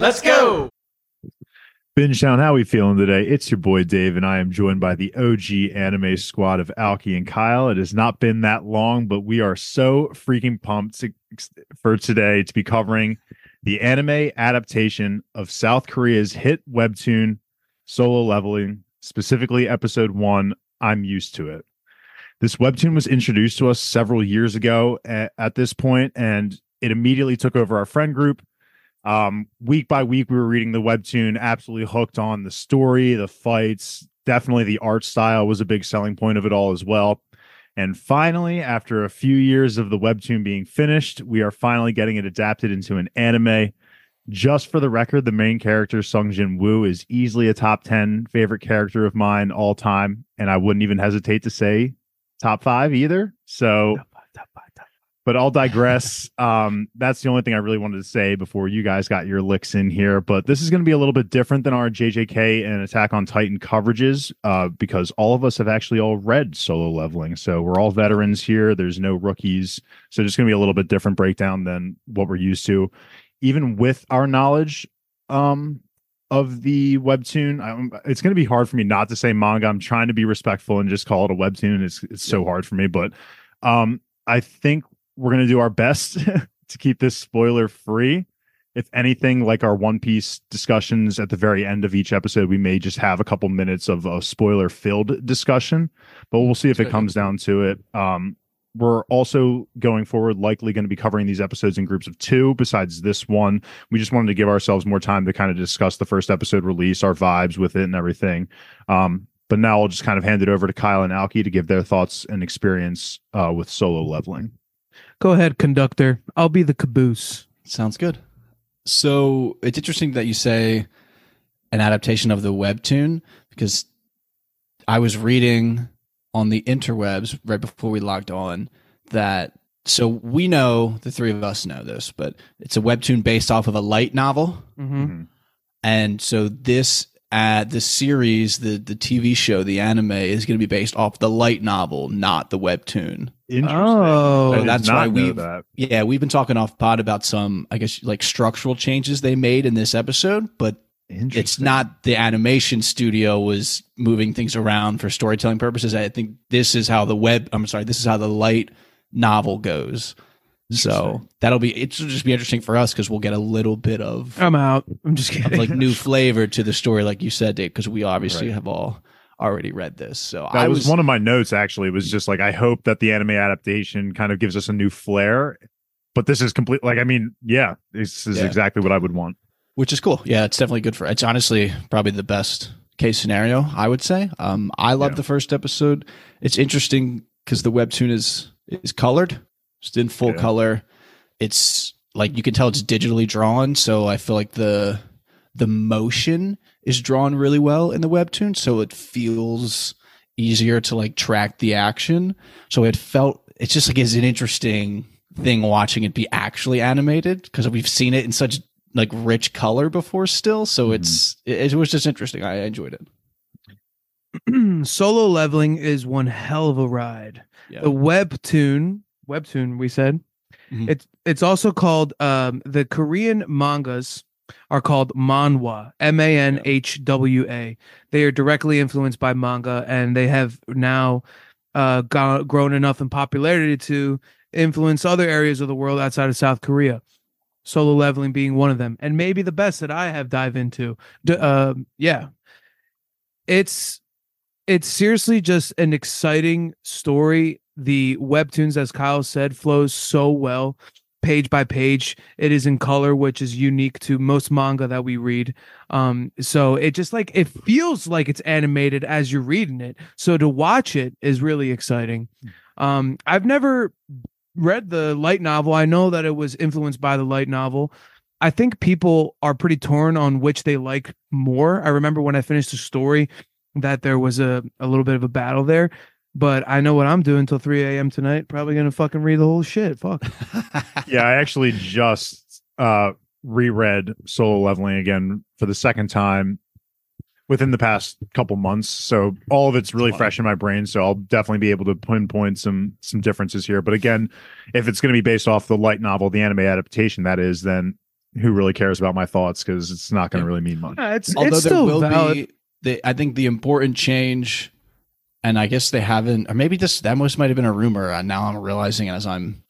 Let's go. Bingetown, how we feeling today? It's your boy Dave, and I am joined by the OG anime squad of Alki and Kyle. It has not been that long, but we are so freaking pumped to, for today to be covering the anime adaptation of South Korea's hit webtoon Solo Leveling, specifically episode one. I'm used to it. This webtoon was introduced to us several years ago at, at this point, and it immediately took over our friend group um, week by week, we were reading the webtoon, absolutely hooked on the story, the fights. Definitely the art style was a big selling point of it all as well. And finally, after a few years of the webtoon being finished, we are finally getting it adapted into an anime. Just for the record, the main character, Sung Jin Woo, is easily a top 10 favorite character of mine all time. And I wouldn't even hesitate to say top five either. So but I'll digress. Um, that's the only thing I really wanted to say before you guys got your licks in here. But this is going to be a little bit different than our JJK and Attack on Titan coverages uh, because all of us have actually all read solo leveling. So we're all veterans here. There's no rookies. So just going to be a little bit different breakdown than what we're used to. Even with our knowledge um, of the webtoon, I, it's going to be hard for me not to say manga. I'm trying to be respectful and just call it a webtoon. It's, it's so hard for me. But um, I think we're going to do our best to keep this spoiler free. If anything, like our One Piece discussions at the very end of each episode, we may just have a couple minutes of a spoiler filled discussion, but we'll see if it comes down to it. Um, we're also going forward likely going to be covering these episodes in groups of two besides this one we just wanted to give ourselves more time to kind of discuss the first episode release our vibes with it and everything um, but now i'll just kind of hand it over to kyle and alki to give their thoughts and experience uh, with solo leveling Go ahead, conductor. I'll be the caboose. Sounds good. So it's interesting that you say an adaptation of the webtoon because I was reading on the interwebs right before we logged on that so we know the three of us know this, but it's a webtoon based off of a light novel. Mm-hmm. And so this uh, the series, the the TV show, the anime is going to be based off the light novel, not the webtoon. Interesting. Oh, So that's not why we've that. yeah we've been talking off pod about some I guess like structural changes they made in this episode, but it's not the animation studio was moving things around for storytelling purposes. I think this is how the web I'm sorry, this is how the light novel goes. So that'll be it'll just be interesting for us because we'll get a little bit of, I'm out. I'm just of kidding. like new flavor to the story, like you said, Dave, because we obviously Right. have all already read this. So That I was, was one of my notes. Actually, was just like I hope that the anime adaptation kind of gives us a new flair. But this is complete. Like I mean, yeah, this is Yeah. exactly what I would want. which is cool. Yeah, it's definitely good for. It's honestly probably the best case scenario. I would say. Um, I love Yeah. the first episode. It's interesting because the webtoon is is colored, just in full Yeah. color. It's like you can tell it's digitally drawn, so I feel like the the motion is drawn really well in the webtoon, so it feels easier to like track the action. So it felt it's just like it's an interesting thing watching it be actually animated because we've seen it in such like rich color before still so Mhm. it's it, it was just interesting i enjoyed it Solo leveling is one hell of a ride. yeah The webtoon, webtoon, we said. Mhm. It's it's also called um the Korean mangas are called manhwa, M A N H W A. They are directly influenced by manga, and they have now uh grown enough in popularity to influence other areas of the world outside of South Korea. Solo leveling being one of them, and maybe the best that I have dive into. D- uh, yeah, it's it's seriously just an exciting story. The webtoons, as Kyle said, flows so well, page by page. It is in color, which is unique to most manga that we read. Um, so it just like it feels like it's animated as you're reading it. So to watch it is really exciting. Um, I've never read the light novel. I know that it was influenced by the light novel. I think people are pretty torn on which they like more. I remember when I finished the story that there was a, a little bit of a battle there. But I know what I'm doing till 3 a.m. tonight. Probably gonna fucking read the whole shit. Fuck. Yeah, I actually just uh reread Solo Leveling again for the second time within the past couple months. So all of it's really Wow. fresh in my brain. So I'll definitely be able to pinpoint some some differences here. But again, if it's going to be based off the light novel, the anime adaptation, that is, then who really cares about my thoughts because it's not going to really mean much. Yeah, it's Although it's there still will valid. be, the, I think the important change, and I guess they haven't, or maybe this that most might have been a rumor. And now I'm realizing as I'm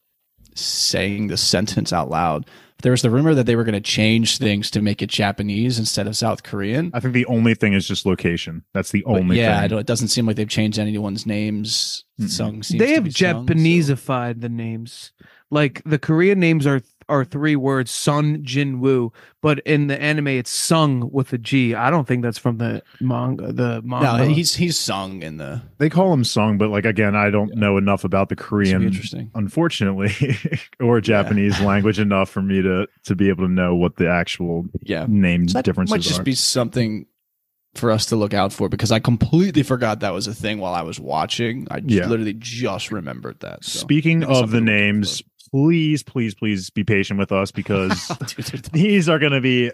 saying the sentence out loud. There was the rumor that they were going to change things to make it Japanese instead of South Korean. I think the only thing is just location. That's the But only yeah, thing. I don't, it doesn't seem like they've changed anyone's names. Mm-mm. Sung seems they to have be sung, so- Japaneseified the names. Like the Korean names are are three words, Sun Jin Woo, but in the anime it's sung with a G. I don't think that's from the manga. The manga. No, he's he's sung in the. they call him sung, but like again, I don't know enough about the Korean, interesting. unfortunately, or Japanese language enough for me to to be able to know what the actual Yeah, name So that differences might just are. be something for us to look out for because I completely forgot that was a thing while I was watching. I Yeah. literally just remembered that. So. Speaking of the something to look out names, please, please, please be patient with us because for. Dude, they're the- these are going to be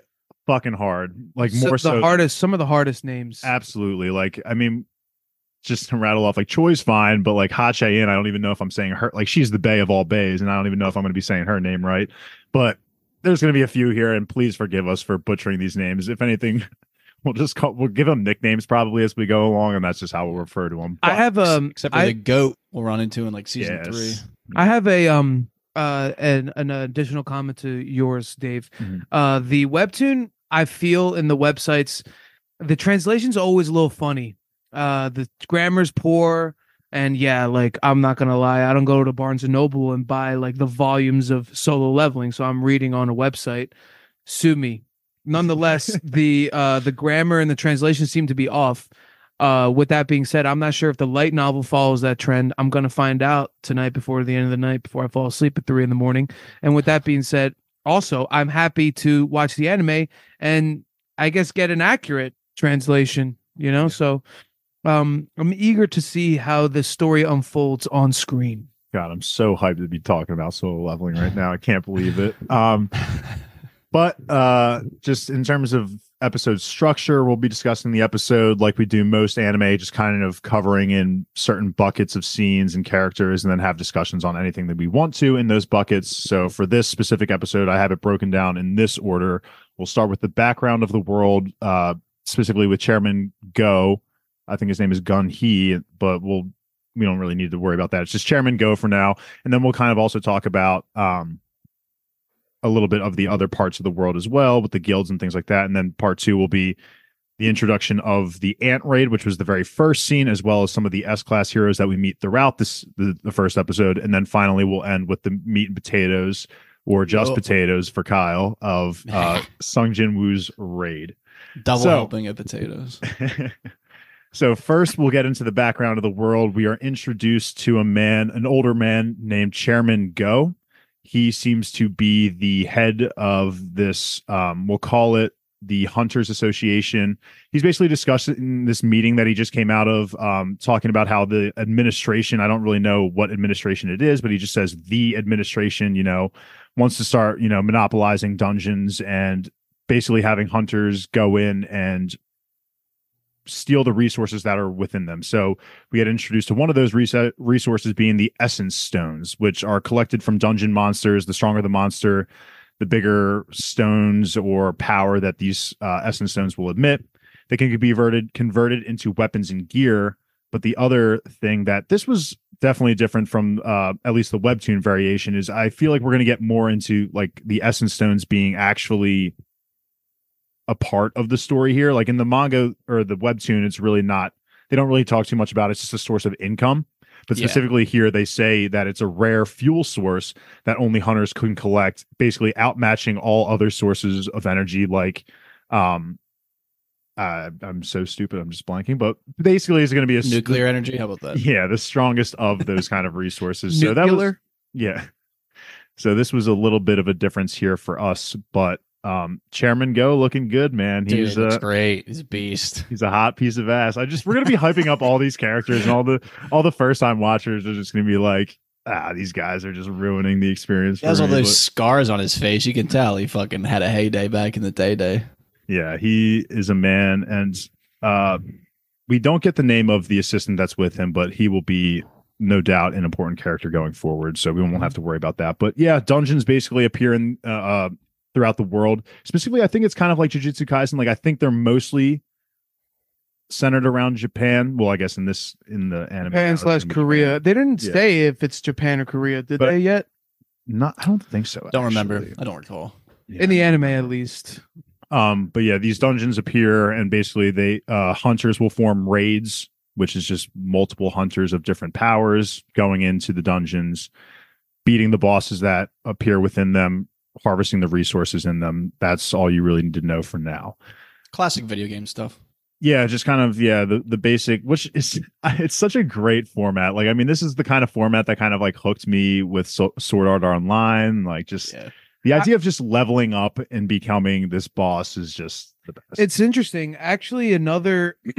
fucking hard. Like So- more the so, hardest, some of the hardest names. absolutely. Like I mean, just to rattle off, like Choi's fine, but like Ha Chae-in, I don't even know if I'm saying her. Like she's the Bay of all bays, and I don't even know if I'm going to be saying her name right. But there's going to be a few here, and please forgive us for butchering these names. If anything. We'll just call, we'll give them nicknames probably as we go along, and that's just how we'll refer to them. I have um except for I, the goat we'll run into in like season Yes. three. I have a um uh an, an additional comment to yours, Dave. Mhm. Uh the webtoon I feel in the websites the translation's always a little funny. Uh the grammar's poor and yeah, like I'm not gonna lie, I don't go to Barnes and Noble and buy like the volumes of solo leveling, so I'm reading on a website. Sue me. Nonetheless, the uh the grammar and the translation seem to be off. Uh, with that being said, I'm not sure if the light novel follows that trend. I'm gonna find out tonight before the end of the night, before I fall asleep at three in the morning. And with that being said, also I'm happy to watch the anime and I guess get an accurate translation. You know, so um, I'm eager to see how the story unfolds on screen. God, I'm so hyped to be talking about solo leveling right now. I can't believe it. Um, but uh, just in terms of episode structure, we'll be discussing the episode like we do most anime, just kind of covering in certain buckets of scenes and characters, and then have discussions on anything that we want to in those buckets. So for this specific episode, I have it broken down in this order. We'll start with the background of the world, uh, specifically with Chairman Go. I think his name is Gun He, but we'll we don't really need to worry about that. It's just Chairman Go for now, and then we'll kind of also talk about um, a little bit of the other parts of the world as well, with the guilds and things like that. And then part two will be the introduction of the Ant Raid, which was the very first scene, as well as some of the S class heroes that we meet throughout this the, the first episode, and then finally we'll end with the meat and potatoes or just Oh. potatoes for Kyle of uh, Sung Jin Woo's raid. Double So- helping of potatoes. so first we'll get into the background of the world we are introduced to a man an older man named chairman go he seems to be the head of this um, we'll call it the hunters association. He's basically discussing this meeting that he just came out of um, talking about how the administration i don't really know what administration it is but he just says the administration you know wants to start you know monopolizing dungeons and basically having hunters go in and steal the resources that are within them. So we get introduced to one of those res- resources being the essence stones, which are collected from dungeon monsters. The stronger the monster, the bigger stones or power that these uh, essence stones will emit. They can be converted converted into weapons and gear. But the other thing that this was definitely different from uh, at least the webtoon variation is I feel like we're going to get more into like the essence stones being actually a part of the story here. Like in the manga or the webtoon, it's really not. They don't really talk too much about it. It's just a source of income. But Yeah. specifically here, they say that it's a rare fuel source that only hunters can collect, basically outmatching all other sources of energy. Like, um, uh, I'm so stupid. I'm just blanking. But basically, it's going to be a Nuclear energy. How about that? yeah, the strongest of those kind of resources. so that was Nuclear? yeah. So this was a little bit of a difference here for us, but um Chairman Go looking good, man. Dude, He's uh, great. He's a beast. he's a hot piece of ass. I just we're gonna be hyping up all these characters and all the all the first time watchers are just gonna be like, ah, these guys are just ruining the experience. He has for all those but- scars on his face. You can tell he fucking had a heyday back in the day day. yeah, he is a man, and uh we don't get the name of the assistant that's with him, but he will be no doubt an important character going forward. So we won't have to worry about that. But yeah, dungeons basically appear in uh, uh throughout the world. Specifically, I think it's kind of like Jujutsu Kaisen. Like I think they're mostly centered around Japan. Well, I guess in this in the anime Japan slash Korea. Japan. They didn't Yeah. say if it's Japan or Korea, did But- they yet? Not, I don't think so. Don't remember. I don't recall. In the anime, at least. Um, but yeah, these dungeons appear, and basically, they uh, hunters will form raids, which is just multiple hunters of different powers going into the dungeons, beating the bosses that appear within them, harvesting the resources in them. That's all you really need to know for now. Classic video game stuff. Yeah, just kind of yeah, the the basic, which is it's such a great format. Like, I mean, this is the kind of format that kind of like hooked me with so- Sword Art Online. Like, just Yeah. the idea of just leveling up and becoming this boss is just the best. It's interesting. Actually, another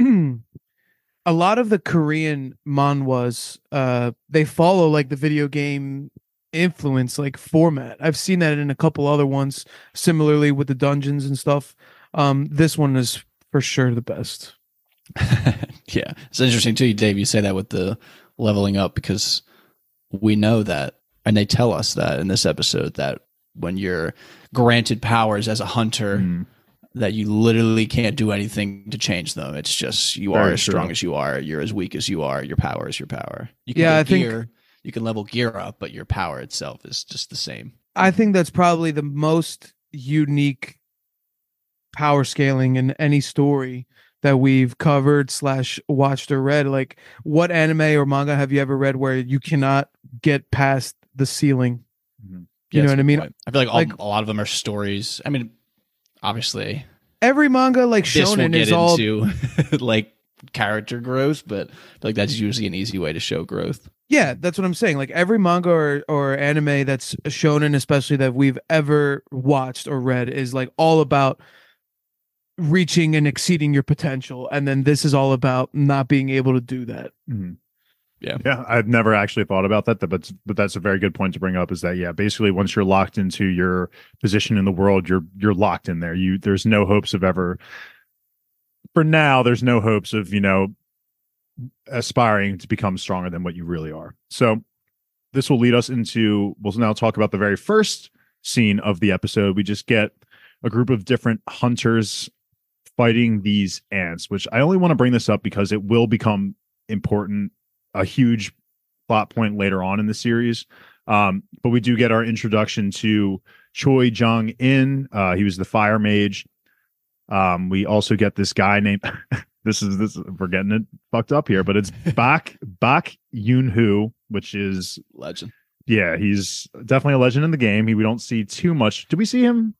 a lot of the Korean manhwas, uh, they follow like the video game influence like format. I've seen that in a couple other ones, similarly with the dungeons and stuff. Um, this one is for sure the best. yeah. It's interesting too, Dave, you say that with the leveling up because we know that and they tell us that in this episode that when you're granted powers as a hunter Mhm. that you literally can't do anything to change them. It's just you Very are as strong as you are, you're as weak as you are, your power is your power. You can Yeah, get I think- gear, you can level gear up, but your power itself is just the same. I think that's probably the most unique power scaling in any story that we've covered slash watched or read. Like, what anime or manga have you ever read where you cannot get past the ceiling? Mm-hmm. You Yeah, know what i mean? point. I feel like, all, Like- a lot of them are stories. I mean, obviously, Every manga, like shonen, is all into like character growth, but I feel like that's usually an easy way to show growth. Yeah, that's what I'm saying. Like every manga or, or anime that's shown in, especially that we've ever watched or read, is like all about reaching and exceeding your potential. And then this is all about not being able to do that. Mhm. Yeah. yeah. I've never actually thought about that, but but that's a very good point to bring up. Is that yeah? Basically, once you're locked into your position in the world, you're you're locked in there. You there's no hopes of ever. For now, there's no hopes of you know aspiring to become stronger than what you really are. So this will lead us into we'll now talk about the very first scene of the episode. We just get a group of different hunters fighting these ants, which I only want to bring this up because it will become important, a huge plot point later on in the series. Um, but we do get our introduction to Choi Jung In. Uh, he was the fire mage. Um, we also get this guy named this is this we're getting it fucked up here, but it's Bak Bak Yoon Hoo, which is Legend. yeah, he's definitely a legend in the game. He we don't see too much. Do we see him?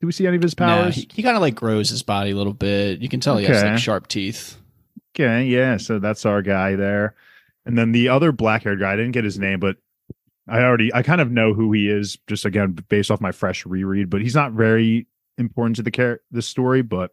Do we see any of his Nah, powers? he, he kind of like grows his body a little bit. You can tell he has like sharp teeth. Okay, yeah. So that's our guy there. And then the other black haired guy, I didn't get his name, but I already I kind of know who he is, just again based off my fresh reread. But he's not very important to the char- the story, but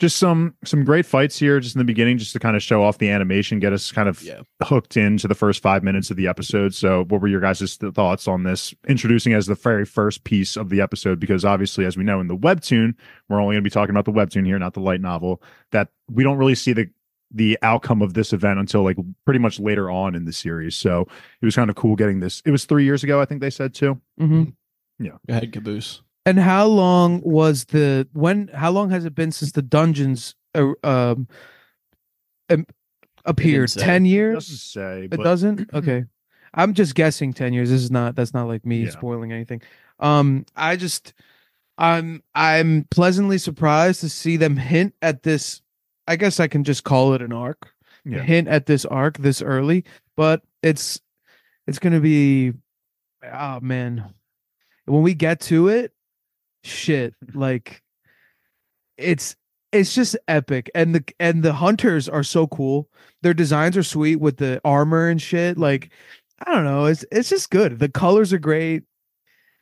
just some some great fights here just in the beginning, just to kind of show off the animation, get us kind of Yeah. hooked into the first five minutes of the episode. So, what were your guys' thoughts on this? Introducing as the very first piece of the episode, because obviously, as we know in the webtoon, we're only going to be talking about the webtoon here, not the light novel. That we don't really see the the outcome of this event until like pretty much later on in the series. So it was kind of cool getting this. It was three years ago, I think they said too. Mm-hmm. Go ahead, Caboose. And how long was the when? How long has it been since the dungeons uh, um, appeared? say. Ten It years. doesn't say, It doesn't. Okay, I'm just guessing ten years. This is not. That's not like me Yeah. spoiling anything. Um, I just, I'm, I'm pleasantly surprised to see them hint at this. I guess I can just call it an arc. Yeah. Hint at this arc this early, but it's, it's gonna be, oh man, when we get to it, shit, like, it's it's just epic and the and the hunters are so cool. Their designs are sweet with the armor and shit mm-hmm. like i don't know it's it's just good. The colors are great.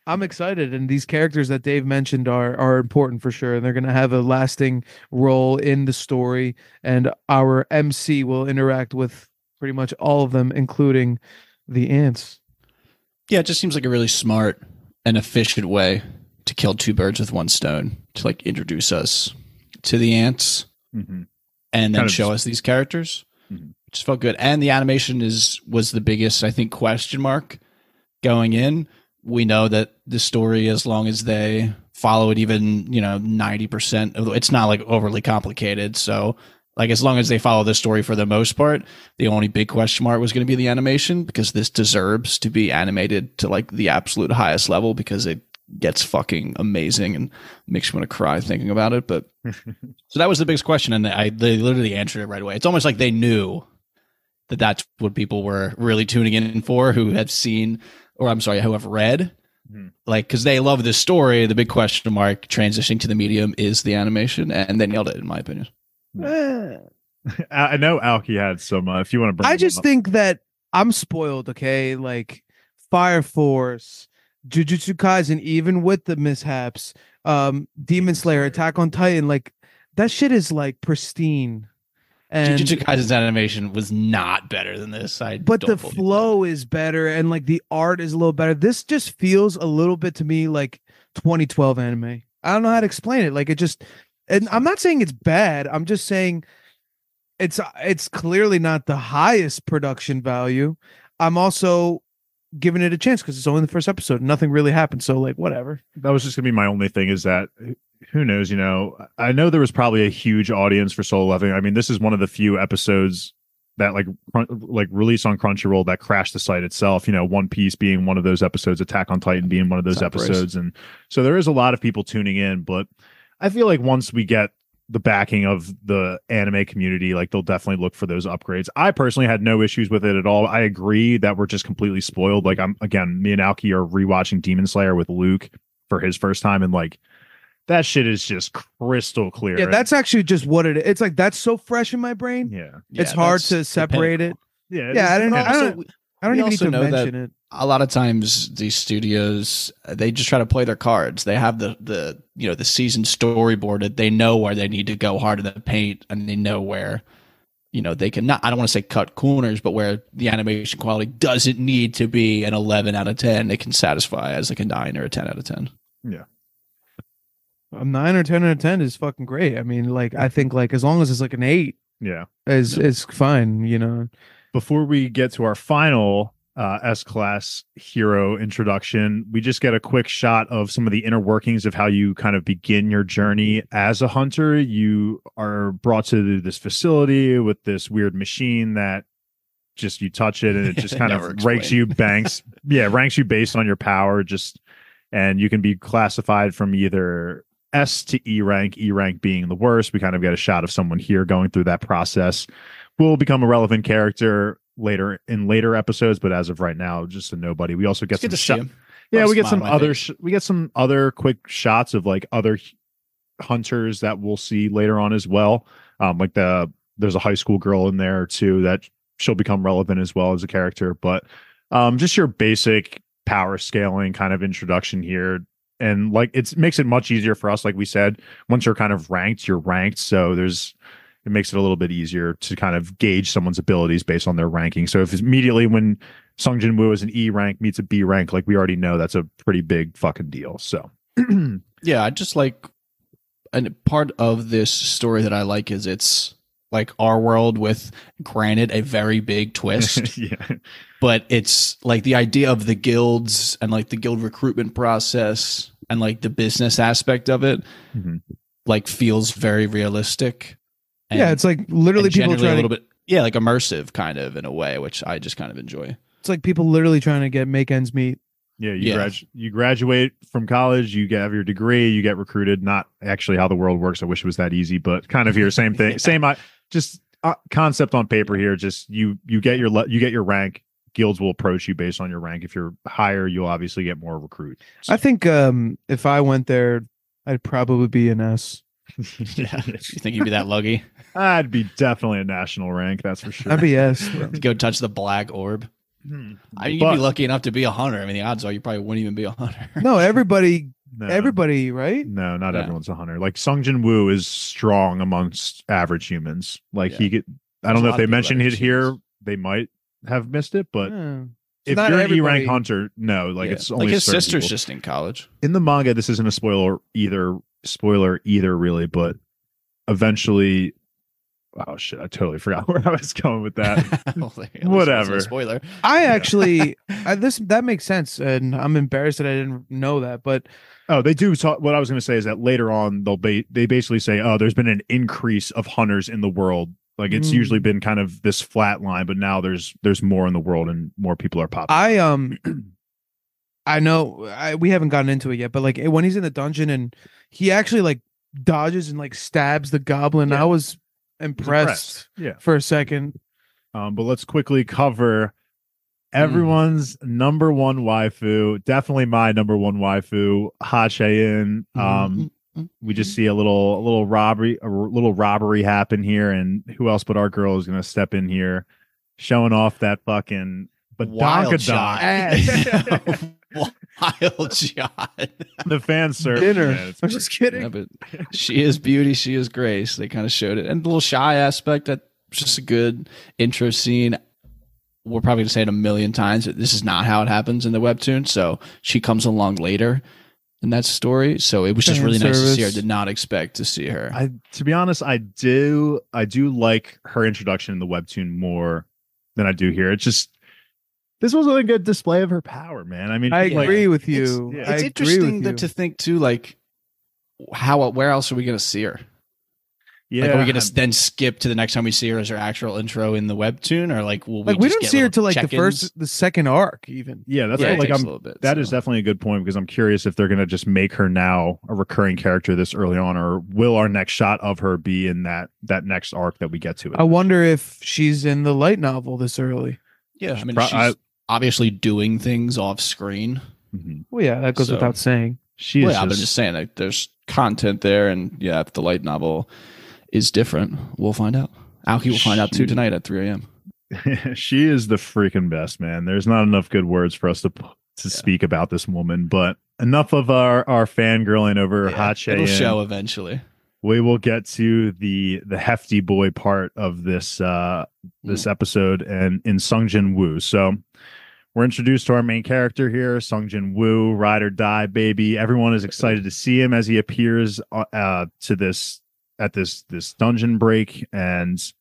I'm excited and these characters that dave mentioned are are important for sure and they're going to have a lasting role in the story and our mc will interact with pretty much all of them including the ants. Yeah, it just seems like a really smart and efficient way to kill two birds with one stone to like introduce us to the ants Mhm. and then Kind of show just- us these characters. Mhm. Just felt good. And the animation is was the biggest, I think, question mark going in. We know that the story, as long as they follow it even you know 90% of the, it's not like overly complicated so like as long as they follow the story for the most part the only big question mark was going to be the animation because this deserves to be animated to like the absolute highest level because it gets fucking amazing and makes me want to cry thinking about it but so that was the biggest question and i they literally answered it right away it's almost like they knew that that's what people were really tuning in for who have seen or i'm sorry who have read Mhm. like because they love this story the big question mark transitioning to the medium is the animation and they nailed it in my opinion Eh. I I know Alki had some. Uh, if you want to bring, I just up. think that I'm spoiled, okay? Like Fire Force, Jujutsu Kaisen, even with the mishaps, um, Demon Slayer, Attack on Titan, like that shit is like pristine. And Jujutsu Kaisen's animation was not better than this. I but the flow is better and like the art is a little better. This just feels a little bit to me like 2012 anime. I don't know how to explain it. Like it just and I'm not saying it's bad. I'm just saying it's it's clearly not the highest production value. I'm also giving it a chance because it's only the first episode. Nothing really happened. So like whatever. that was just gonna be my only thing. Is that who knows? You know, I know there was probably a huge audience for Solo Leveling. I mean, this is one of the few episodes that like like release on Crunchyroll that crashed the site itself. You know, One Piece being one of those episodes, Attack on Titan being one of those Top race. episodes, and so there is a lot of people tuning in. But I feel like once we get the backing of the anime community, like they'll definitely look for those upgrades. I personally had no issues with it at all. I agree that we're just completely spoiled. Like I'm again, me and Alki are rewatching Demon Slayer with Luke for his first time, and like that shit is just crystal clear. Yeah, that's actually just what it is. It's like that's so fresh in my brain. yeah, Yeah, it's hard to the separate it. yeah, Yeah, I don't know. But I don't- I don't even need to know that- mention it. A lot of times these studios they just try to play their cards. They have the the you know the season storyboarded. They know where they need to go hard in the paint, and they know where you know they can not. I don't want to say cut corners, but where the animation quality doesn't need to be an eleven out of ten. It can satisfy as like a nine or a ten out of ten. yeah A nine or ten out of ten is fucking great. I mean, like I think like as long as it's like an eight yeah. is is fine. You know. before we get to our final uh, S class hero introduction, we just get a quick shot of some of the inner workings of how you kind of begin your journey as a hunter. You are brought to this facility with this weird machine that just you touch it and it just kind of ranks you banks yeah ranks you based on your power just and you can be classified from either S to E rank, E rank being the worst. We kind of get a shot of someone here going through that process. Will become a relevant character later in later episodes, but as of right now, just a nobody. We also get some shot. Yeah, we get some other sh- we get some other quick shots of like other hunters that we'll see later on as well. Um, like the there's a high school girl in there too that she'll become relevant as well as a character. But um, just your basic power scaling kind of introduction here. And like it makes it much easier for us, like we said, once you're kind of ranked, you're ranked. So there's it makes it a little bit easier to kind of gauge someone's abilities based on their ranking. So if immediately when Sung Jin Woo is an E rank meets a B rank, like we already know that's a pretty big fucking deal. So Yeah, I just like and part of this story that I like is it's like our world with granted a very big twist. yeah. but it's like the idea of the guilds and like the guild recruitment process and like the business aspect of it Mhm. like feels very realistic and, yeah, it's like literally and people generally a little to. bit yeah like immersive kind of in a way which i just kind of enjoy It's like people literally trying to get make ends meet. Yeah, you Yeah. gradu- you graduate from college, you get have your degree, you get recruited. Not actually how the world works. I wish it was that easy, but kind of here, same thing, Yeah. same. I just uh, concept on paper here. Just you you get your le- you get your rank. Guilds will approach you based on your rank. If you're higher, you'll obviously get more recruits. I think um if I went there, I'd probably be an S. yeah you think you'd be that lucky I'd be definitely a national rank. That's for sure. I'd be S. bro. to go touch the black orb Hmm. I mean, you'd But- be lucky enough to be a hunter i mean the odds are you probably wouldn't even be a hunter no, everybody, No. everybody, right? No, not Yeah. everyone's a hunter. Like Sung Jin Woo is strong amongst average humans. Like Yeah. he get. I don't a know if they of mentioned average it here. humans. They might have missed it, but Yeah. if you're an E rank hunter, no, like Yeah. it's only like his sister's people. just in college in the manga. This isn't a spoiler either. Spoiler either, really, but eventually, oh shit, I totally forgot where I was going with that. Well, there- at least Whatever. Spoiler. I actually, I, this that makes sense, and I'm embarrassed that I didn't know that. But oh, they do talk what I was gonna say is that later on they'll ba- they basically say, Oh, there's been an increase of hunters in the world. Like it's Mm. usually been kind of this flat line, but now there's there's more in the world and more people are popping. I um, I know I, we haven't gotten into it yet, but like when he's in the dungeon and he actually like dodges and like stabs the goblin, Yeah. I was impressed. impressed Yeah. for a second. Um, but let's quickly cover mm. everyone's number one waifu. Definitely my number one waifu, Ha Chae-in. Mm, um, mm, we just see a little a little robbery a r- little robbery happen here, and who else but our girl is gonna step in here, showing off that fucking but Wild badonkadonk. shot. Wild shot. the fan service. Dinner. man, it's I'm just kidding. Yeah, but she is beauty. She is grace. They kind of showed it, and the little shy aspect. That's just a good intro scene. We're probably gonna say it a million times. that This is not how it happens in the webtoon. So she comes along later in that story. So it was just Fan really nice to see her. service. Did not expect to see her. I to be honest, I do I do like her introduction in the webtoon more than I do here. It's just this was a good display of her power, man. I mean, I like, agree with It's- you. yeah. It's interesting that you. to think too, like how where else are we gonna see her? yeah, like, are we gonna I'm- then skip to the next time we see her as her actual intro in the webtoon, or like will we like we just don't get see her little till like the check-ins? first, the second arc, even. yeah, that's yeah, like I'm a little bit. That is so. definitely a good point because I'm curious if they're going to just make her now a recurring character this early on, or will our next shot of her be in that that next arc that we get to? I wonder if she's in the light novel this early. yeah. I mean, Pro- she's I- obviously doing things off screen. Mhm. Well, yeah, that goes So- without saying. She is Well, yeah, but I'm just, just saying like there's content there, and yeah, if the light novel is different, we'll find out. Alki will find out too tonight at 3 a.m. she is the freaking best, man. There's not enough good words for us to to Yeah. speak about this woman, but enough of our our fangirling over Yeah, Hot It'll show eventually. we will get to the the hefty boy part of this uh this episode and in Sungjin Woo. So we're introduced to our main character here, Sungjin Woo, ride or die baby. Everyone is excited to see him as he appears uh, uh to this at this this dungeon break and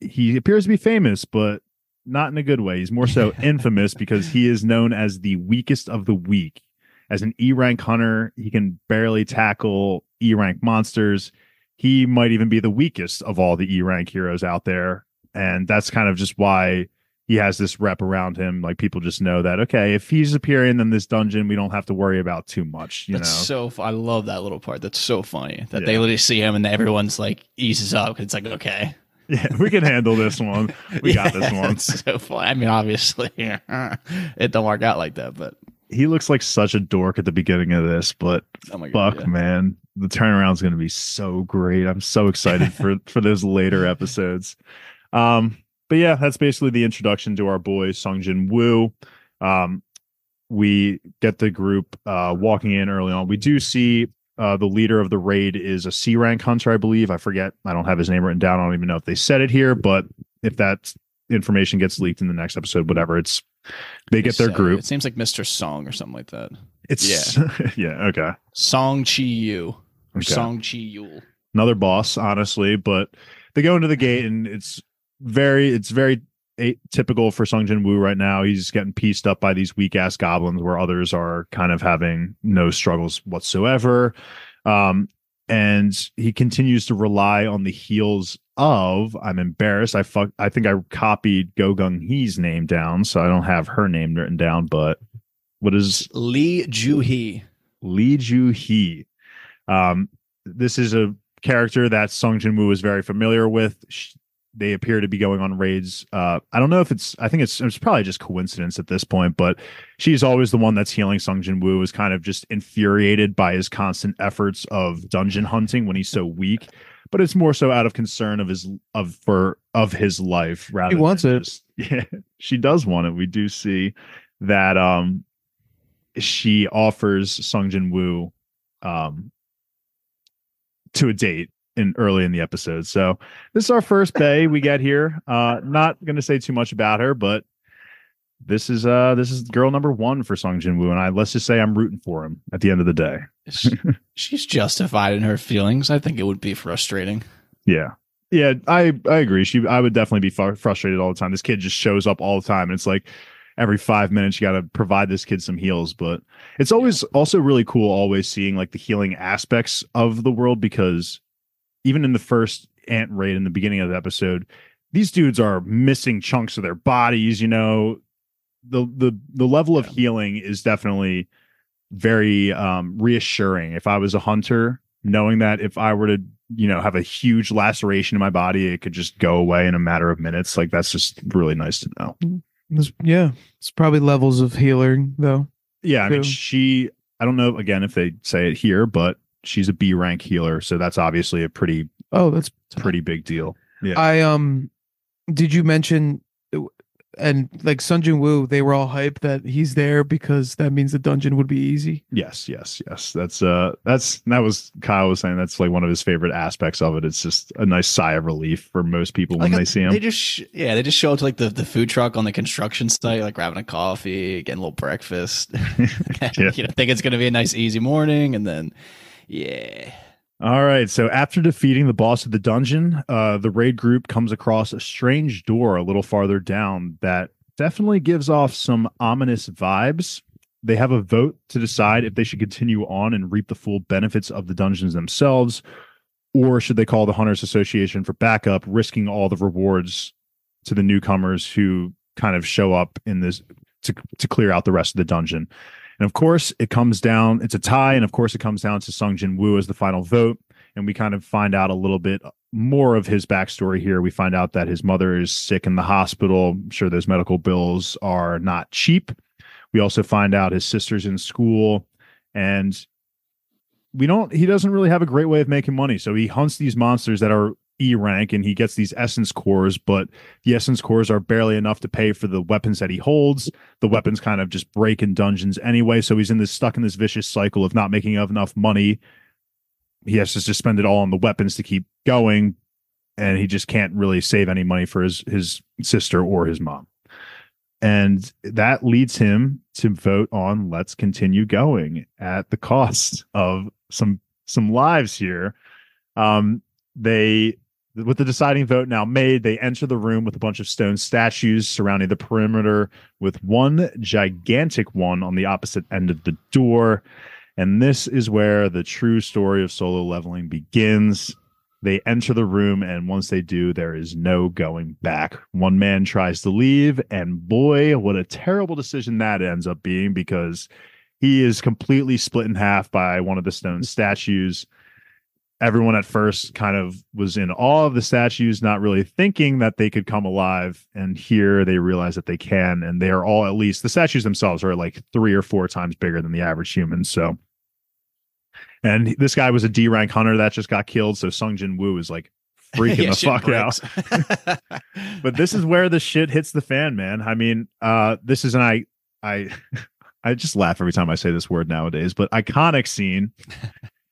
he appears to be famous but not in a good way. He's more so infamous because he is known as the weakest of the weak. As an E rank hunter, he can barely tackle E rank monsters he might even be the weakest of all the E rank heroes out there. And that's kind of just why he has this rep around him. Like people just know that, okay, if he's appearing in this dungeon, we don't have to worry about too much, you That's know? so. I love that little part. That's so funny that Yeah. they literally see him and everyone's like eases up. It's like okay, yeah, we can handle this one. We got this Yeah, one. So funny. I mean, obviously, it don't work out like that, but He looks like such a dork at the beginning of this, but oh my god, fuck, yeah. man. The turnaround's going to be so great. I'm so excited for for those later episodes. Um, but yeah, that's basically the introduction to our boy Sungjin Woo. Um, we get the group uh walking in early on. We do see uh the leader of the raid is a C rank hunter, I believe. I forget. I don't have his name written down. I don't even know if they said it here, but if that information gets leaked in the next episode, whatever, it's they get their group. It seems like Mr. Song or something like that. It's yeah, okay. Song Chi Yu or Okay. Song Chi Yul. another boss, honestly. But they go into the gate, and it's very, it's very a- typical for Sung Jin Woo right now. He's getting pieced up by these weak ass goblins, where others are kind of having no struggles whatsoever. Um, and he continues to rely on the heels of. I'm embarrassed. I fuck. I think I copied Go Gung Hee's name down, so I don't have her name written down. But what is Lee Ju Hee. Lee Ju Hee. Um, this is a character that Sung Jin Woo is very familiar with. Sh they appear to be going on raids. Uh, I don't know if it's. I think it's. It's probably just coincidence at this point. But she's always the one that's healing Sung Jin Woo. Is kind of just infuriated by his constant efforts of dungeon hunting when he's so weak. But it's more so out of concern of his of for of his life rather. He wants than it. just- yeah, she does want it. We do see that. Um, she offers Sung Jin Woo um to a date in early in the episode. So this is our first bay we get here. Uh not gonna say too much about her, but this is uh this is girl number one for Song Jin Woo, and I let's just say I'm rooting for him at the end of the day. She- She's justified in her feelings. I think it would be frustrating. Yeah. Yeah, I I agree. She I would definitely be fr- frustrated all the time. This kid just shows up all the time, and it's like every five minutes you got to provide this kid some heals. But it's always also really cool always seeing like the healing aspects of the world because even in the first ant raid in the beginning of the episode, these dudes are missing chunks of their bodies. You know, the the the level of healing is definitely very um reassuring. If I was a hunter, knowing that if I were to you know have a huge laceration in my body, it could just go away in a matter of minutes. Like that's just really nice to know. It's- yeah, it's probably levels of healing though. Yeah, I mean, she. I don't know again if they say it here, but she's a B rank healer, so that's obviously a pretty Oh, that's pretty big deal. Yeah. I um did you mention and like Sun Jin Woo, they were all hyped that he's there because that means the dungeon would be easy. Yes, yes, yes. That's uh that's that was Kyle was saying that's like one of his favorite aspects of it. It's just a nice sigh of relief for most people when Like, they see him. They just sh- yeah, they just show up to like the, the food truck on the construction site, like grabbing a coffee, getting a little breakfast. Yeah. You know, think it's gonna be a nice easy morning, and then yeah, All right. So after defeating the boss of the dungeon, uh, the raid group comes across a strange door a little farther down that definitely gives off some ominous vibes. They have a vote to decide if they should continue on and reap the full benefits of the dungeons themselves, or should they call the Hunters Association for backup, risking all the rewards to the newcomers who kind of show up in this to, to clear out the rest of the dungeon. And of course, it comes down, it's a tie. And of course, it comes down to Sung Jin Woo as the final vote. And we kind of find out a little bit more of his backstory here. We find out that his mother is sick in the hospital. I'm sure those medical bills are not cheap. We also find out his sister's in school and we don't, he doesn't really have a great way of making money. So he hunts these monsters that are E rank and he gets these essence cores, but the essence cores are barely enough to pay for the weapons that he holds the weapons kind of just break in dungeons anyway. So he's in this stuck in this vicious cycle of not making enough money. He has to just spend it all on the weapons to keep going, and he just can't really save any money for his his sister or his mom. And that leads him to vote on let's continue going at the cost of some some lives here. Um, they with the deciding vote now made, they enter the room with a bunch of stone statues surrounding the perimeter, with one gigantic one on the opposite end of the door. And this is where the true story of solo leveling begins. They enter the room, and once they do, there is no going back. One man tries to leave, and boy, what a terrible decision that ends up being because he is completely split in half by one of the stone statues everyone at first kind of was in awe of the statues, not really thinking that they could come alive. And here they realize that they can, and they are all at least the statues themselves are like three or four times bigger than the average human. So, and this guy was a D rank hunter that just got killed. So Sung Jin Woo is like freaking the fuck out. But this is where the shit hits the fan, man. I mean, uh, this is an I I I just laugh every time I say this word nowadays, but iconic scene.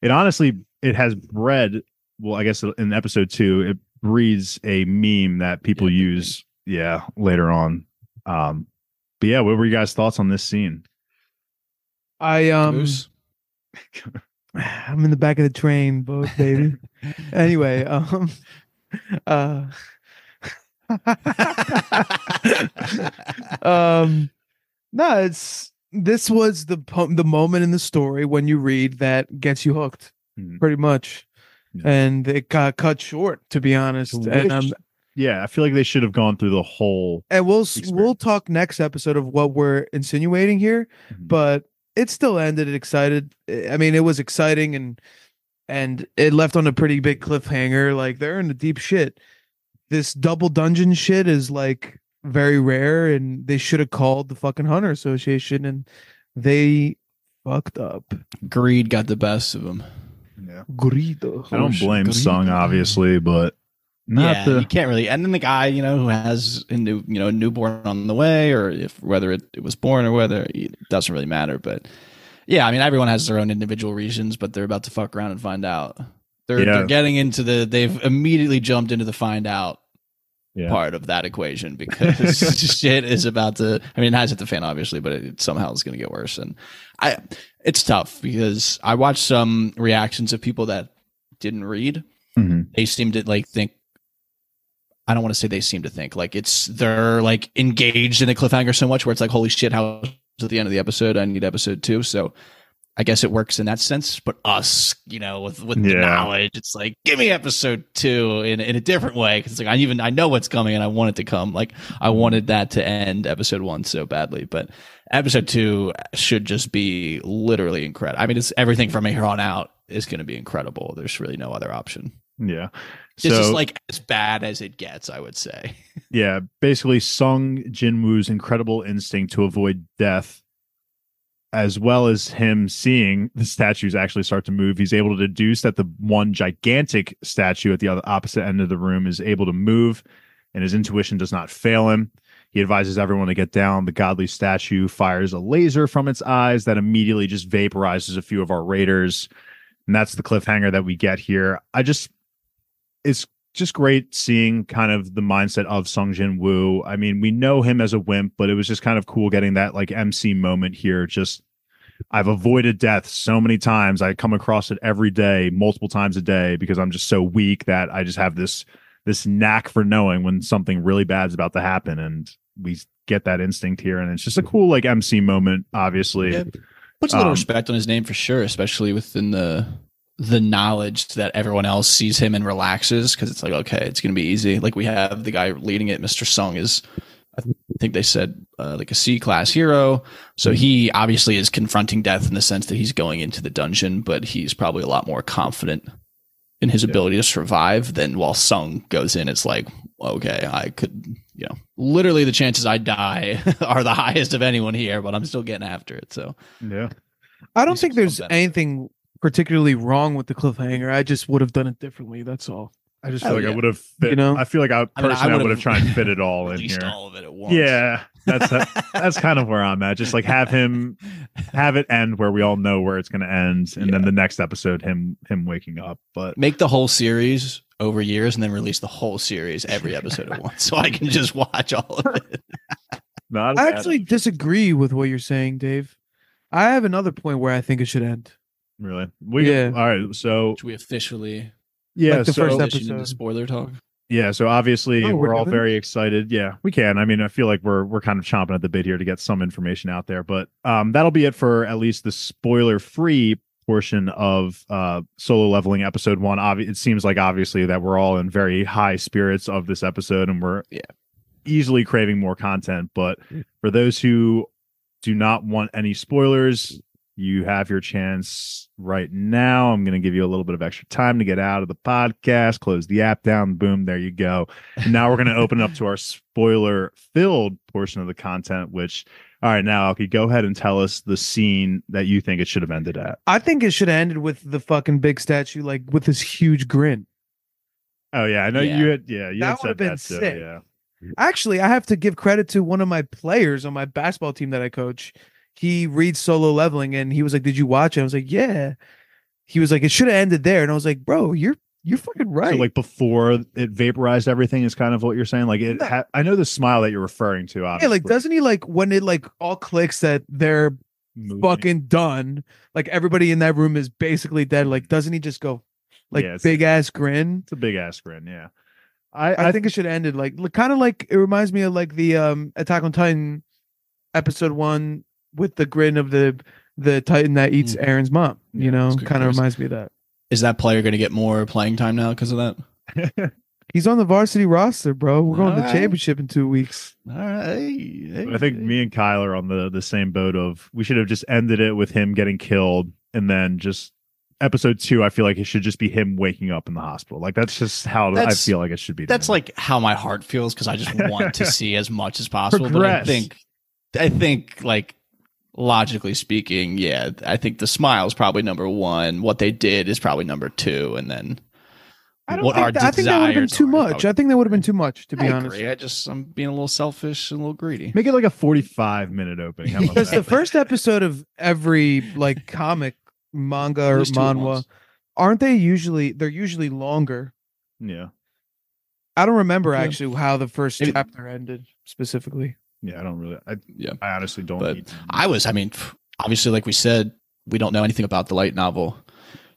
It honestly it has bred well, I guess in episode two, it breeds a meme that people Yeah, big use yeah, later on. Um but yeah, what were you guys' thoughts on this scene? I um I'm in the back of the train, boat baby. anyway, um uh um no, it's this was the po- the moment in the story when you read that gets you hooked Mhm. pretty much. Yeah. And it got cut short to be honest. And um Wish- yeah, I feel like they should have gone through the whole and we'll s- we'll talk next episode of what we're insinuating here, but it still ended it excited. I mean, it was exciting and and it left on a pretty big cliffhanger. Like they're in the deep shit. This double dungeon shit is like very rare, and they should have called the fucking Hunter Association, and they fucked up. Greed got the best of him. Yeah. Greedo. I don't blame Greed. Sung, obviously, but not yeah, the you can't really. And then the guy, you know, who has a new, you know, a newborn on the way, or if whether it, it was born or whether it doesn't really matter. But yeah, I mean, everyone has their own individual reasons, but they're about to fuck around and find out. They're Yeah. they're getting into the. They've immediately jumped into the find out Yeah. part of that equation because shit is about to. I mean, it has hit the fan obviously, but it somehow is going to get worse. And I, it's tough because I watched some reactions of people that didn't read Mhm. they seem to like think I don't want to say they seem to think like it's they're like engaged in the cliffhanger so much where it's like holy shit how at the end of the episode I need episode two so I guess it works in that sense but us you know with with the knowledge it's like give me episode two in in a different way because like I even I know what's coming and I want it to come like I wanted that to end episode one so badly but episode two should just be literally incredible I mean it's everything from here on out is going to be incredible there's really no other option Yeah. this is like as bad as it gets, I would say. yeah, basically Sung Jinwoo's incredible instinct to avoid death, as well as him seeing the statues actually start to move. He's able to deduce that the one gigantic statue at the other opposite end of the room is able to move, and his intuition does not fail him. He advises everyone to get down. The godly statue fires a laser from its eyes that immediately just vaporizes a few of our raiders. And that's the cliffhanger that we get here. I just, it's just great seeing kind of the mindset of Sung Jin Woo. I mean, we know him as a wimp, but it was just kind of cool getting that like MC moment here. Just, I've avoided death so many times. I come across it every day, multiple times a day, because I'm just so weak that I just have this this knack for knowing when something really bad's about to happen, and we get that instinct here, and it's just a cool like MC moment. Obviously, Yeah. Puts a little Um, respect on his name for sure, especially within the the knowledge that everyone else sees him and relaxes because it's like okay, it's gonna be easy. Like we have the guy leading it, Mr. Sung is. I think they said uh, like a C class hero. So he obviously is confronting death in the sense that he's going into the dungeon, but he's probably a lot more confident in his Yeah. ability to survive than while Sung goes in. It's like, okay, I could, you know, literally the chances I die are the highest of anyone here, but I'm still getting after it. So yeah. I don't These think there's some anything particularly wrong with the cliffhanger. I just would have done it differently. That's all. I just Oh, feel like yeah. I would have fit. You know? I feel like I I mean, I personally would would've tried to fit it all in released here. all of it at once. Yeah, that's that's kind of where I'm at. Just like have him have it end where we all know where it's going to end, and then the next episode him him waking up. But make the whole series over years and then release the whole series every episode at once so I can just watch all of it. not I actually disagree with what you're saying, Dave. I have another point where I think it should end. Really. We Yeah. all right. So Should we officially yeah, Like the so first transition into episode. spoiler talk? yeah, so obviously Oh, we're, we're all very excited. Yeah, we can. I mean, I feel like we're we're kind of chomping at the bit here to get some information out there. But um, that'll be it for at least the spoiler free portion of uh solo leveling episode one Obvi- it seems like obviously that we're all in very high spirits of this episode and we're Yeah. easily craving more content but for those who do not want any spoilers you have your chance right now i'm going to give you a little bit of extra time to get out of the podcast close the app down boom there you go and now we're going to open it up to our spoiler filled portion of the content which all right now Alki, go ahead and tell us the scene that you think it should have ended at I think it should have ended with the fucking big statue, like with this huge grin. Oh yeah, I know Yeah. you had yeah, you That had said would've been that too. sick. Yeah. Actually, I have to give credit to one of my players on my basketball team that I coach. He reads solo leveling and he was like, Did you watch it? I was like, Yeah. He was like, It should have ended there. And I was like, Bro, you're you're fucking right. So like before it vaporized everything is kind of what you're saying. Like it ha- I know the smile that you're referring to. yeah, like doesn't he like when it like all clicks that they're Moving. fucking done, like everybody in that room is basically dead. Like, doesn't he just go like Yeah, big ass grin? It's a big ass grin. Yeah. I I, I, think it should have ended like kind of like it reminds me of like the um Attack on Titan episode one with the grin of the the Titan that eats Mm. Eren's mom. You Yeah, know, that's a good kind of reminds me of that. Is that player going to get more playing time now because of that? He's on the varsity roster, bro. We're going to the Alright. championship in two weeks. All right. Hey, hey, I think hey. me and Kyle are on the the same boat of we should have just ended it with him getting killed and then just episode two. I feel like it should just be him waking up in the hospital. Like that's just how I feel like it should be. That's done. like how my heart feels because I just want to see as much as possible. But I think, I think, like logically speaking, yeah, I think the smile is probably number one. What they did is probably number two, and then I don't what think our that, I think that would have been desires too much. probably- I think that would have been too much, to be I honest. agree. I just I'm being a little selfish and a little greedy. make it like a forty five minute opening. Because the first episode of every like comic, manga, or least manhwa, aren't they usually? They're usually longer. yeah. I don't remember Yeah. actually how the first Maybe- chapter ended specifically. Yeah, I don't really. I, Yeah. I honestly don't. But I was, I mean, obviously, like we said, we don't know anything about the light novel.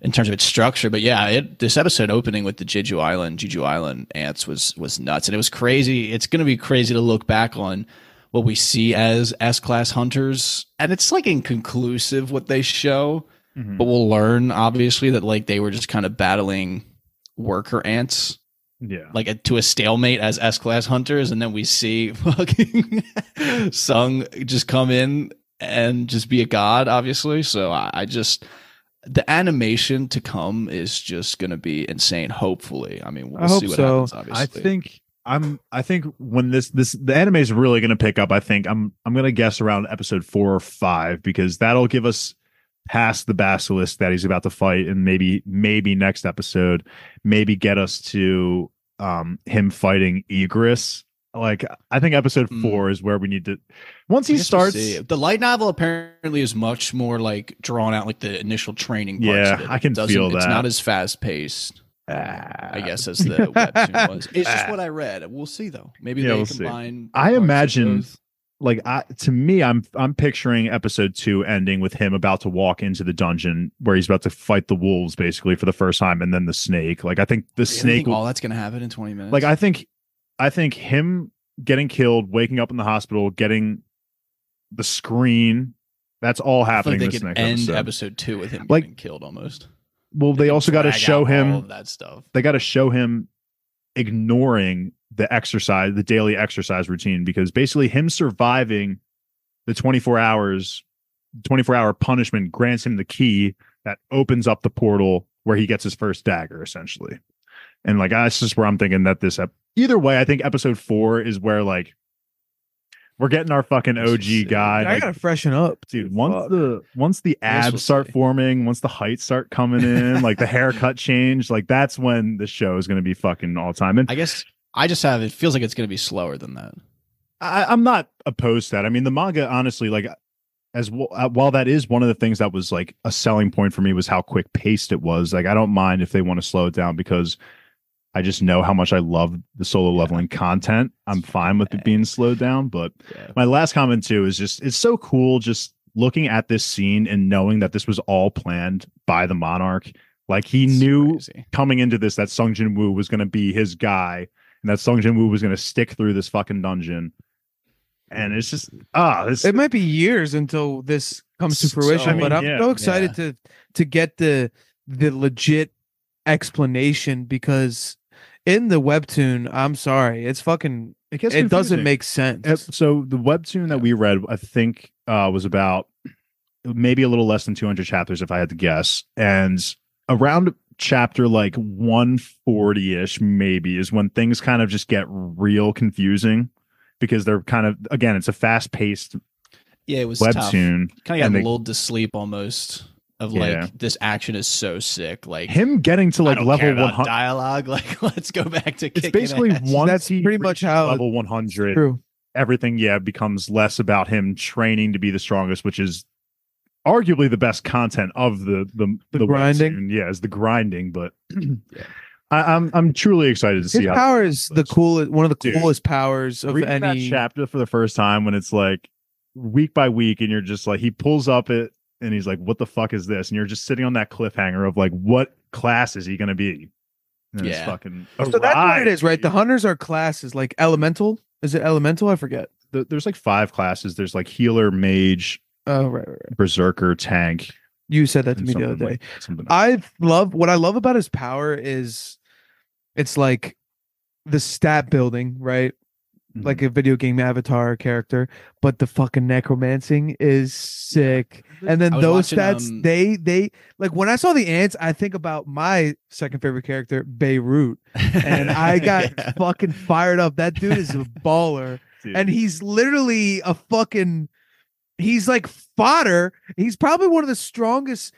in terms of its structure. But yeah, it, this episode opening with the Jeju Island, Jeju Island ants was was nuts, and it was crazy. It's going to be crazy to look back on what we see as S class hunters, and it's like inconclusive what they show, Mhm. but we'll learn obviously that like they were just kind of battling worker ants yeah. like a, to a stalemate as S class hunters, and then we see fucking Sung just come in and just be a god, obviously. So I, I just the animation to come is just gonna be insane. Hopefully, I mean, we'll I hope see what so. happens. Obviously, I think I'm I think when this this the anime is really going to pick up, I think I'm I'm going to guess around episode 4 or 5 because that'll give us past the basilisk that he's about to fight and maybe maybe next episode maybe get us to um him fighting Igris. Like I think episode Mm. 4 is where we need to once he guess we'll starts the light novel apparently is much more like drawn out, like the initial training. Parts Yeah. I can It feel It's not as fast paced. I guess as the webtoon was. It's just what I read. We'll see though. Maybe Yeah, they we'll combine. I imagine-. Like I to me I'm I'm picturing episode 2 ending with him about to walk into the dungeon where he's about to fight the wolves basically for the first time and then the snake like I think the Really snake all that's gonna happen in twenty minutes. like I think I think him getting killed waking up in the hospital getting the screen that's all happening like they this could next end episode. episode. two with him Like- getting killed almost. well they could also got to show him that stuff. they got to show him ignoring the exercise, the daily exercise routine, because basically him surviving the 24 hours, 24 hour punishment grants him the key that opens up the portal where he gets his first dagger, essentially. And like, that's just where I'm thinking that this, ep- either way, I think episode four is where like we're getting our fucking OG just see. guy. I like, gotta freshen up, dude once Fuck. the once the abs start see. forming once the heights start coming in like the haircut change like that's when the show is going to be fucking all time and I guess I just have it feels like it's gonna be slower than that. I, i'm not opposed to that i mean the manga honestly like as well, uh, while that is one of the things that was like a selling point for me was how quick paced it was like i don't mind if they want to slow it down because i just know how much i love the solo Yeah. leveling content i'm fine with it being slowed down but Yeah. my last comment too is just it's so cool just looking at this scene and knowing that this was all planned by the monarch like he It's knew crazy. coming into this that Sung Jin Woo was going to be his guy and that Sung Jin Woo was going to stick through this fucking dungeon. And it's just ah this it might be years until this comes to So- fruition, I mean, but I'm yeah, so excited to to get the the legit explanation because in the webtoon, I'm sorry, it's fucking it, gets it doesn't make sense. Ep- so the webtoon that we read i think uh was about maybe a little less than 200 chapters if i had to guess. And around chapter like 140ish maybe is when things kind of just get real confusing because they're kind of again it's a fast-paced Yeah, it was webtoon Kind of got they- lulled to sleep almost. Of Yeah. like this action is so sick. Like him getting to like level care 100 dialogue. Like let's go back to it's basically one. That's he pretty much how level 100 True. everything yeah becomes less about him training to be the strongest which is arguably the best content of the the, The grinding? webtoon. yeah is the grinding but I, i'm i'm truly excited to His see how power is the coolest, one of the Dude, coolest powers of any. chapter for the first time when it's like week by week and you're just like he pulls up it and he's like what the fuck is this and you're just sitting on that cliffhanger of like what class is he going to be and it's Yeah. fucking So that's what it is, right? The hunters are classes like elemental. Is it elemental? I forget. the, there's like five classes. There's like healer, mage, Oh, right, right, right. berserker, tank. You said that to me the other day. like- I love what I love about his power is it's like the stat building, right? Mm-hmm. Like a video game avatar character, but the fucking necromancing is sick. And then those watching, stats, um, they they like when I saw the ants, I think about my second favorite character, Beru, and I got Yeah. fucking fired up. That dude is a baller, Dude, and he's literally a fucking. He's like fodder. He's probably one of the strongest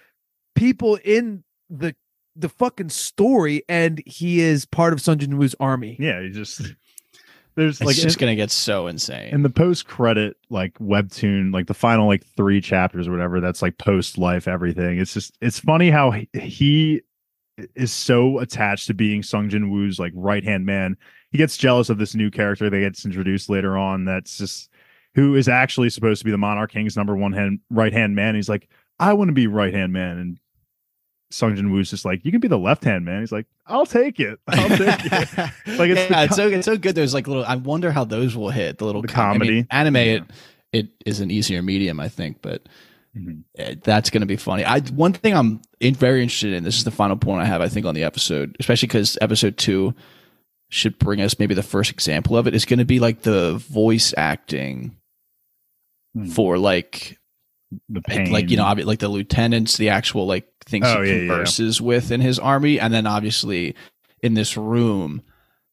people in the the fucking story, and he is part of Sung Jin Woo's army. yeah, you just there's It's like just gonna get so insane. in the post credit like webtoon, like the final like three chapters or whatever. That's like post life everything. It's just it's funny how he, he is so attached to being Sung Jin Woo's like right hand man. He gets jealous of this new character that gets introduced later on. That's just who is actually supposed to be the Monarch King's number one hand right hand man. He's like, I want to be right hand man, and Sung Jin Woo's just like, you can be the left hand man. He's like, I'll take it. I'll take it. like it's it's, the yeah, it's so it's so good. There's like little. I wonder how those will hit the little The com- I mean, comedy. anime. Yeah. It it is an easier medium, I think, but Mhm. uh, that's going to be funny. I one thing I'm in, very interested in. This is the final point I have. I think on the episode, especially because episode two should bring us maybe the first example of it. Is going to be like the voice acting Hmm. for like the like, pain. like you know like the lieutenants the actual like things Oh, he yeah, yeah. converses with in his army and then obviously in this room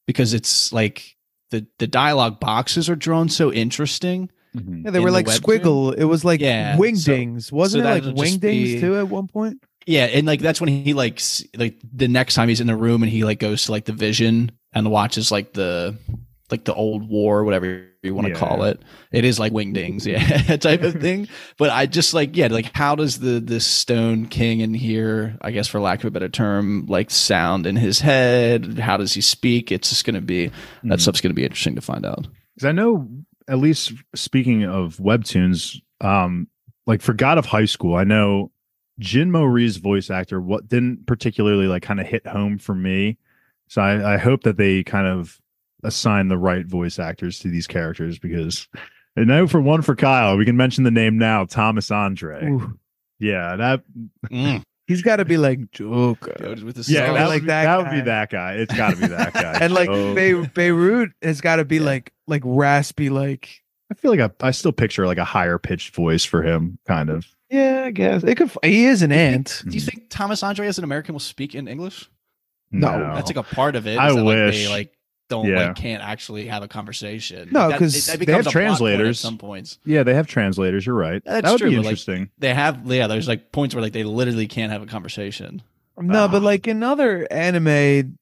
because it's like the the dialogue boxes are drawn so interesting Mhm. Yeah, they in were the like webtoon? squiggle. It was like Yeah, wingdings, wasn't so it? Like that'll wingdings be- too at one point. yeah and like that's when he like s- like the next time he's in the room and he like goes to like the vision and watches like the like the old war whatever you want to Yeah. call it it is like wingdings yeah type of thing but i just like yeah like how does the this stone king in here i guess for lack of a better term like sound in his head how does he speak it's just gonna be that Mhm. stuff's gonna be interesting to find out Because I know, at least speaking of webtoons, um, like for God of High School, I know Jin Mori's voice actor what didn't particularly like kind of hit home for me. So I, I hope that they kind of assign the right voice actors to these characters because and now for one for Kyle, we can mention the name now, Thomas Andre. Ooh. Yeah, that mm. He's got to be like Joker. With the yeah, that, like would, that that would be guy. that guy. It's got to be that guy. and like So- Be- Beru has got to be like like raspy, like I feel like I, I still picture like a higher pitched voice for him, kind of. yeah, I guess it could. He is an ant. do you think thomas andre as an american will speak in english No. that's like a part of it I is that, like, wish. they like don't Yeah. like can't actually have a conversation No, 'cause that they have a point translators. at some points Yeah, they have translators. You're right. That's that would true, be but, like, interesting. they have yeah there's like points where like they literally can't have a conversation No, but Ah. like in other anime,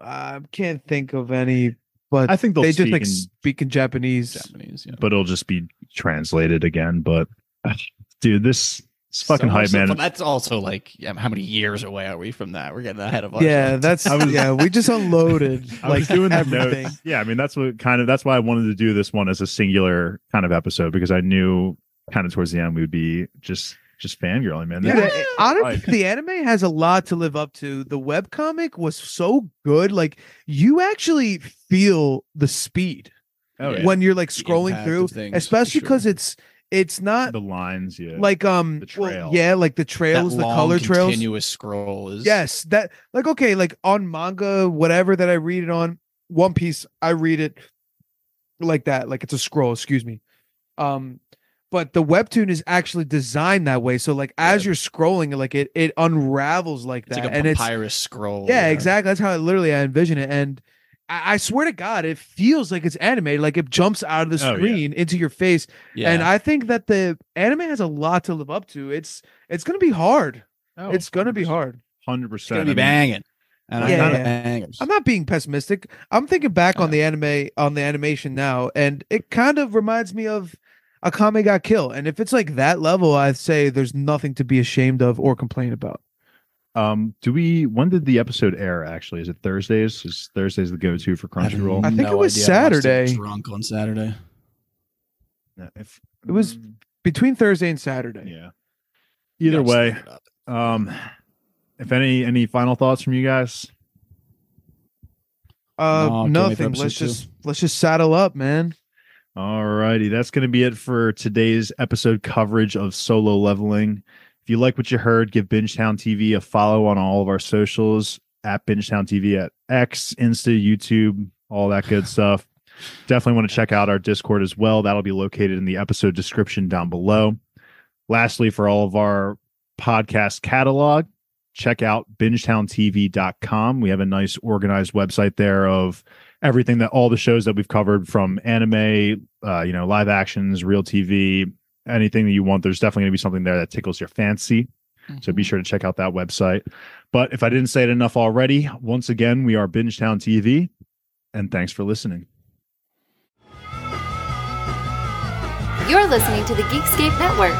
I can't think of any. But I think they'll they just speak like in- speak in Japanese. japanese yeah but it'll just be translated again. But dude, this this fucking So hype, man. but that's also like yeah, how many years away are we from that we're getting ahead of ourselves. Yeah, ourselves. that's I was- yeah. We just unloaded I like was doing the everything. notes. Yeah, I mean that's what kind of that's why I wanted to do this one as a singular kind of episode because I knew kind of towards the end we would be just just fangirling, man. Dude, This- honestly, Right. the anime has a lot to live up to. The webcomic was so good. Like you actually feel the speed oh, Yeah. yeah. when you're like scrolling through, of things, for especially sure. because it's it's not the lines, yeah. like um The well, trail. yeah, like the that trails, the long, color trails. continuous scroll is Yes, that like okay, like on manga, whatever that I read it on, One Piece, I read it like that, like it's a scroll, excuse me. Um, but the webtoon is actually designed that way. So like as Yeah. you're scrolling, like it it unravels like it's that. like a and it's a papyrus scroll yeah, exactly. That's how I literally I envision it. And I, I swear to God, it feels like it's animated, like it jumps out of the Oh, yeah. screen into your face. yeah And I think that the anime has a lot to live up to. It's it's gonna be hard. Oh, it's gonna be hard. Hundred it's percent. gonna be banging and Yeah, I'm not yeah. I'm not being pessimistic. I'm thinking back on the anime on the animation now, and it kind of reminds me of Akame ga Kill. And if it's like that level, I'd say there's nothing to be ashamed of or complain about. Um, do we? When did the episode air? Actually, is it Thursdays? Is Thursdays the go-to for Crunchyroll? I think it was idea. I Saturday. drunk on Saturday. Yeah, if- It was- Between Thursday and Saturday. Yeah. Either Yeah, way, just look it up. um, if any any final thoughts from you guys? Uh No, can't wait for nothing. Let's two. just let's just saddle up, man. All righty, that's going to be it for today's episode coverage of solo leveling. If you like what you heard, give Bingetown TV a follow on all of our socials at Bingetown TV at X, Insta, YouTube, all that good stuff. Definitely want to check out our Discord as well. That'll be located in the episode description down below. Lastly, for all of our podcast catalog, check out bingetowntv.com. We have a nice organized website there of everything that all the shows that we've covered from anime, uh, you know, live actions, real TV, anything that you want. There's definitely going to be something there that tickles your fancy. So be mm-hmm. sure to check out that website. But if I didn't say it enough already, once again, we are Bingetown TV, and thanks for listening. You're listening to the Geekscape Network.